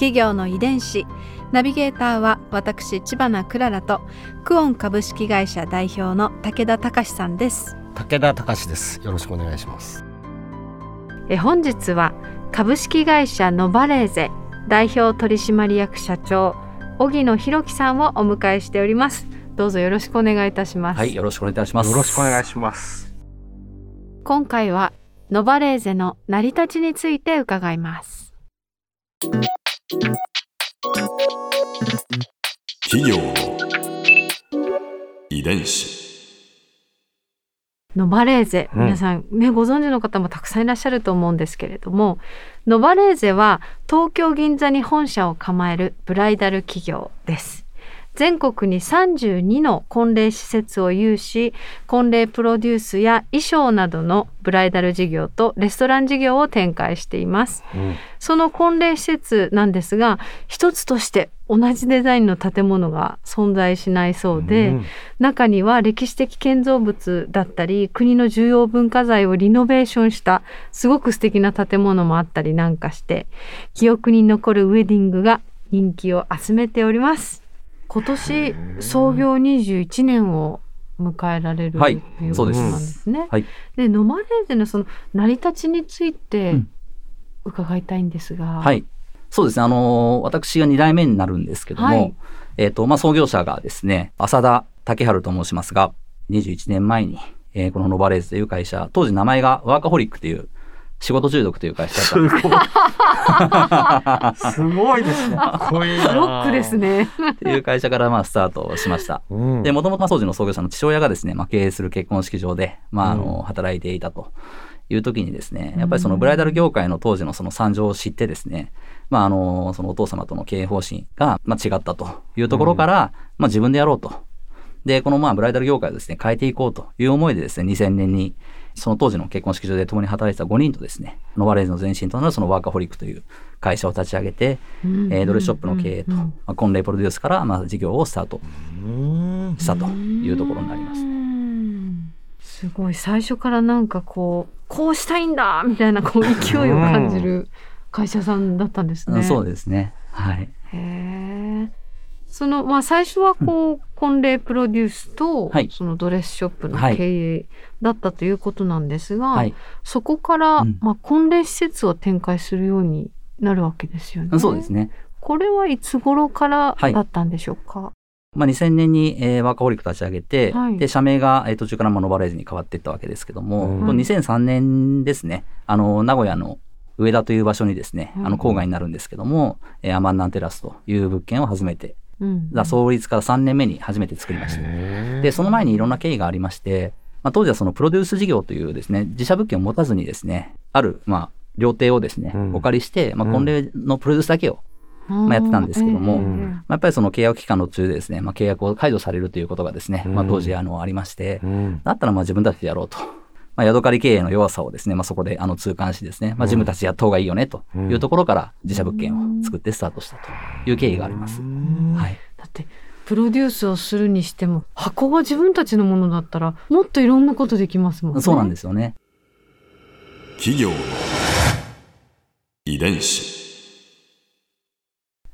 企業の遺伝子。ナビゲーターは私千葉なクララとクオン株式会社代表の武田隆さんです。武田隆です。よろしくお願いします。え本日は株式会社ノバレーゼ代表取締役社長荻野博樹さんをお迎えしております。どうぞよろしくお願いいたします、はい、よろしくお願いいたします。よろしくお願いします。今回はノバレーゼの成り立ちについて伺います企業の遺伝子。ノバレーゼ、うん。皆さんねご存知の方もたくさんいらっしゃると思うんですけれどもノバレーゼは東京銀座に本社を構えるブライダル企業です全国に32の婚礼施設を有し婚礼プロデュースや衣装などのブライダル事業とレストラン事業を展開しています。うん。その婚礼施設なんですが一つとして同じデザインの建物が存在しないそうで、うん。中には歴史的建造物だったり国の重要文化財をリノベーションしたすごく素敵な建物もあったりなんかして記憶に残るウェディングが人気を集めております今年創業21年を迎えられる、はいということなんですね。はいでノマレーゼのその成り立ちについてうん伺いたいんですが、はい。そうですね。あの、私が2代目になるんですけども、はいえっ、と、まあ、創業者がですね、浅田武春と申しますが、21年前に、えーこのノバレーズという会社、当時名前がワーカホリックという、仕事中毒という会社だった。んですごい。すごいですね。かっこいいなロックですね。っていう会社からまあスタートしました。うん。で、もともと当時の創業者の父親がですね、まあ、経営する結婚式場で、まあ、あうの、働いていたという時にですね、やっぱりそのブライダル業界の当時のその惨状を知ってですね、まあ、あの、そのお父様との経営方針が、まあ、違ったというところから、まあ、自分でやろうと。で、このまあ、ブライダル業界をですね、変えていこうという思いでですね、2000年に、その当時の結婚式場で共に働いてた5人とですね、ノバレーズの前身となるそのワーカホリックという会社を立ち上げて、えードレスショップの経営と、うんまあ、婚礼プロデュースから、まあ、事業をスタートうんしたというところになります。うんすごい最初からなんかこうこうしたいんだみたいなこう 勢いを感じる会社さんだったんですね。うんそうですね。はい。へえ。そのまあ最初はこう、婚礼プロデュースと、はい。そのドレスショップのはい経営だったということなんですが、はい。そこから、うん。まあ婚礼施設を展開するようになるわけですよね。そうですね。これはいつ頃からはい。だったんでしょうか？まあ、2000年に、えーワーカホリック立ち上げて、はい。で、社名が、えー途中からまあノバレーズに変わっていったわけですけども、うんこの2003年ですね、あの、名古屋の上田という場所にですね、うんあの、郊外になるんですけども、えーアマンナンテラスという物件を初めて、うん。だ創立から3年目に初めて作りました。で、その前にいろんな経緯がありまして、まあ、当時はそのプロデュース事業というですね、自社物件を持たずにですね、ある、まあ、料亭をですね、うん。お借りして、まあ、うん。婚礼のプロデュースだけを、まあやってたんですけどもええうん。まあ、やっぱりその契約期間の途中でですね、まあ、契約を解除されるということがですね、まあ、うん当時あのありまして、うん。だったらまあ自分たちでやろうと。まあ、ヤドカリ経営の弱さをですね、まあ、そこであの痛感しですね、まあ、自分たちでやった方がいいよねというところから自社物件を作ってスタートしたという経緯があります。はい。だってプロデュースをするにしても箱が自分たちのものだったらもっといろんなことできますもんね。そうなんですよね。企業の遺伝子。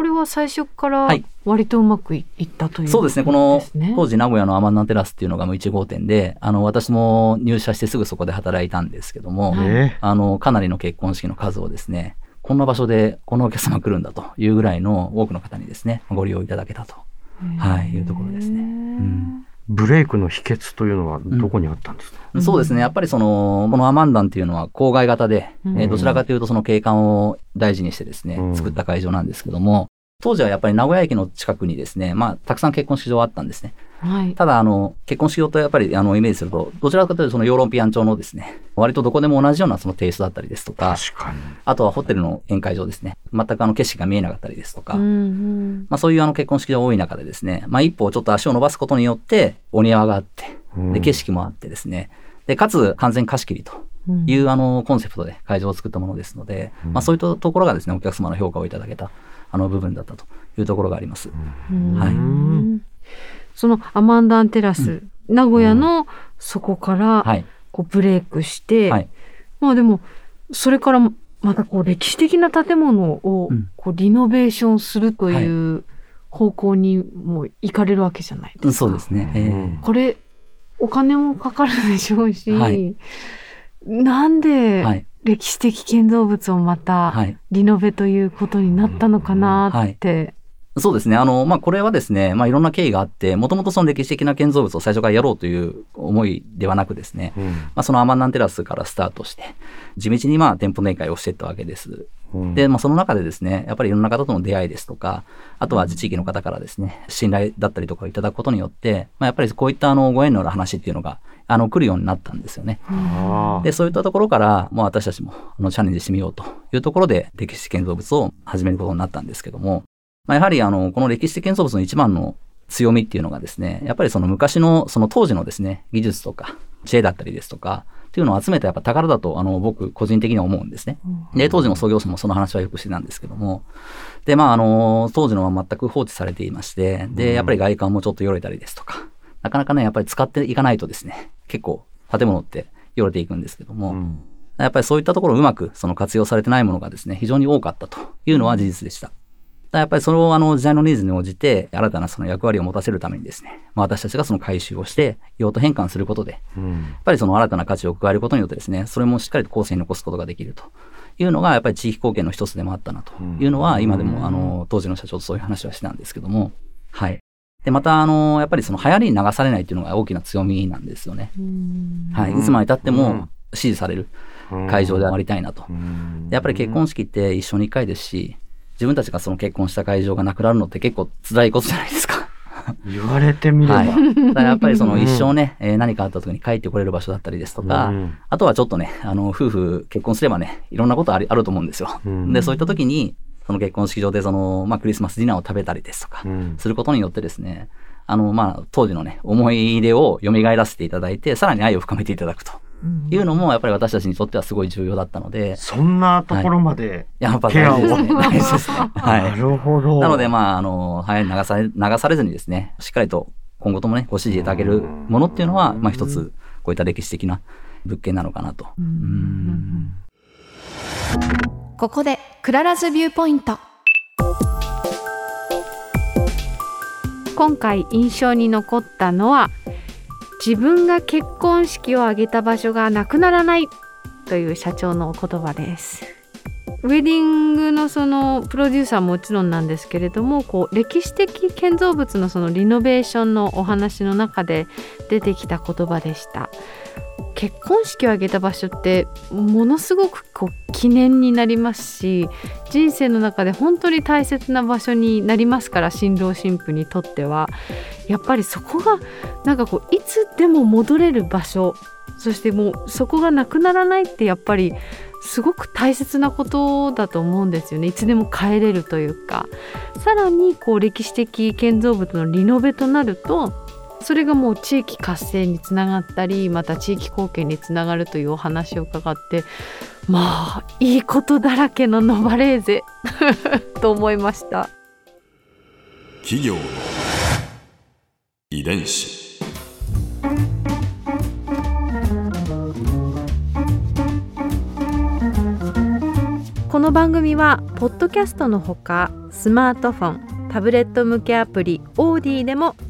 これは最初からはい。割とうまくいいったという、そうですね、この当時名古屋のアマンナンテラスっていうのがもう1号店で、あの私も入社してすぐそこで働いたんですけども、あのかなりの結婚式の数をですね、こんな場所でこのお客様来るんだというぐらいの多くの方にですね、ご利用いただけたと、はい、いうところですね。うんブレイクの秘訣というのはどこにあったんですか、うん。そうですね。やっぱりその、このアマンダンっていうのは郊外型で、うん。えーどちらかというとその景観を大事にしてですね、うん。作った会場なんですけども、当時はやっぱり名古屋駅の近くにですね、まあ、たくさん結婚式場があったんですね。はい。ただ、あの、結婚式場とやっぱり、あの、イメージすると、どちらかというと、そのヨーロピアン調のですね、割とどこでも同じようなそのテイストだったりですとか、確かに。あとはホテルの宴会場ですね。全くあの景色が見えなかったりですとか、うんうん。まあそういうあの結婚式場が多い中でですね、まあ一歩ちょっと足を伸ばすことによって、お庭があって、うんで、景色もあってですね、で、かつ完全貸し切りとうんいうあのコンセプトで会場を作ったものですので、まあそういったところがですね、お客様の評価をいただけたあの部分だったというところがあります。うんはいそのアマンダンテラス、名古屋のそこからはい。こうブレイクして、はい。まあでもそれからまたこう歴史的な建物をうんこうリノベーションするという方向にもう行かれるわけじゃないですか。そうですね。えーうんこれお金もかかるでしょうし、はいなんではい。歴史的建造物をまたはい。リノベということになったのかなって。そうですね。あの、まあ、これはですね、まあ、いろんな経緯があって、もともとその歴史的な建造物を最初からやろうという思いではなくですね、うんまあ、そのアマンナンテラスからスタートして、地道にまあ店舗展開をしていったわけです。うんで、まあ、その中でですね、やっぱりいろんな方との出会いですとか、あとは地域の方からですね、信頼だったりとかをいただくことによって、まあ、やっぱりこういったあのご縁のある話っていうのが、あの、来るようになったんですよね。で、そういったところから、もう私たちもあのチャレンジしてみようというところで、歴史建造物を始めることになったんですけども、まあ、やはりあの、この歴史的建造物の一番の強みっていうのがですね、やっぱりその昔の、その当時のですね、技術とか、知恵だったりですとか、っていうのを集めたやっぱ宝だと、あの、僕個人的には思うんですね。で、当時の創業者もその話はよくしてたんですけども、で、まあ、あの、当時のは全く放置されていまして、で、やっぱり外観もちょっとよれたりですとか、なかなかね、やっぱり使っていかないとですね、結構建物ってよれていくんですけども、うんやっぱりそういったところをうまくその活用されてないものがですね、非常に多かったというのは事実でした。やっぱりそれをあの時代のニーズに応じて新たなその役割を持たせるためにですね、まあ、私たちがその回収をして用途変換することで、やうんっぱりその新たな価値を加えることによってですね、それもしっかりと後世に残すことができるというのがやっぱり地域貢献の一つでもあったなというのは今でもあの当時の社長とそういう話はしてたんですけども、はい。で、またあの、やっぱりその流行りに流されないっていうのが大きな強みなんですよね。うんはい。うんいつまで経ってうんも支持される会場でありたいなと。やっぱり結婚式って一生に一回ですし、自分たちがその結婚した会場がなくなるのって結構辛いことじゃないですか。言われてみれば。はい。だからやっぱりその一生ね、えー何かあった時に帰ってこれる場所だったりですとか、うんあとはちょっとね、あの、夫婦結婚すればね、いろんなことありあると思うんですよ。うんで、そういった時に、その結婚式場でその、まあ、クリスマスディナーを食べたりですとかう、んすることによってですね、あの、まあ、当時のね、思い出を蘇らせていただいて、さらに愛を深めていただくというのも、やっぱり私たちにとってはすごい重要だったので、そんなところまで。やっぱケアを大事ですね。大事ですね。はい。なるほど。なので、まあ、あの、はい、流され、流されずにですね、しっかりと今後ともね、ご支持いただけるものっていうのは、まあ一つ、こういった歴史的な物件なのかなと。うんここでクララズビューポイント。今回印象に残ったのは自分が結婚式を挙げた場所がなくならないという社長のお言葉です。ウェディングのそのプロデューサーもちろんなんですけれどもこう歴史的建造物のそのリノベーションのお話の中で出てきた言葉でした。結婚式を挙げた場所ってものすごくこう記念になりますし人生の中で本当に大切な場所になりますから新郎新婦にとっては。やっぱりそこがなんかこういつでも戻れる場所。そしてもうそこがなくならないってやっぱりすごく大切なことだと思うんですよね。いつでも帰れるというか。さらにこう歴史的建造物のリノベとなるとそれがもう地域活性につながったりまた地域貢献につながるというお話を伺ってまあいいことだらけのノバレーゼ と思いました。企業の遺伝子。この番組はポッドキャストのほかスマートフォンタブレット向けアプリオーディでも聞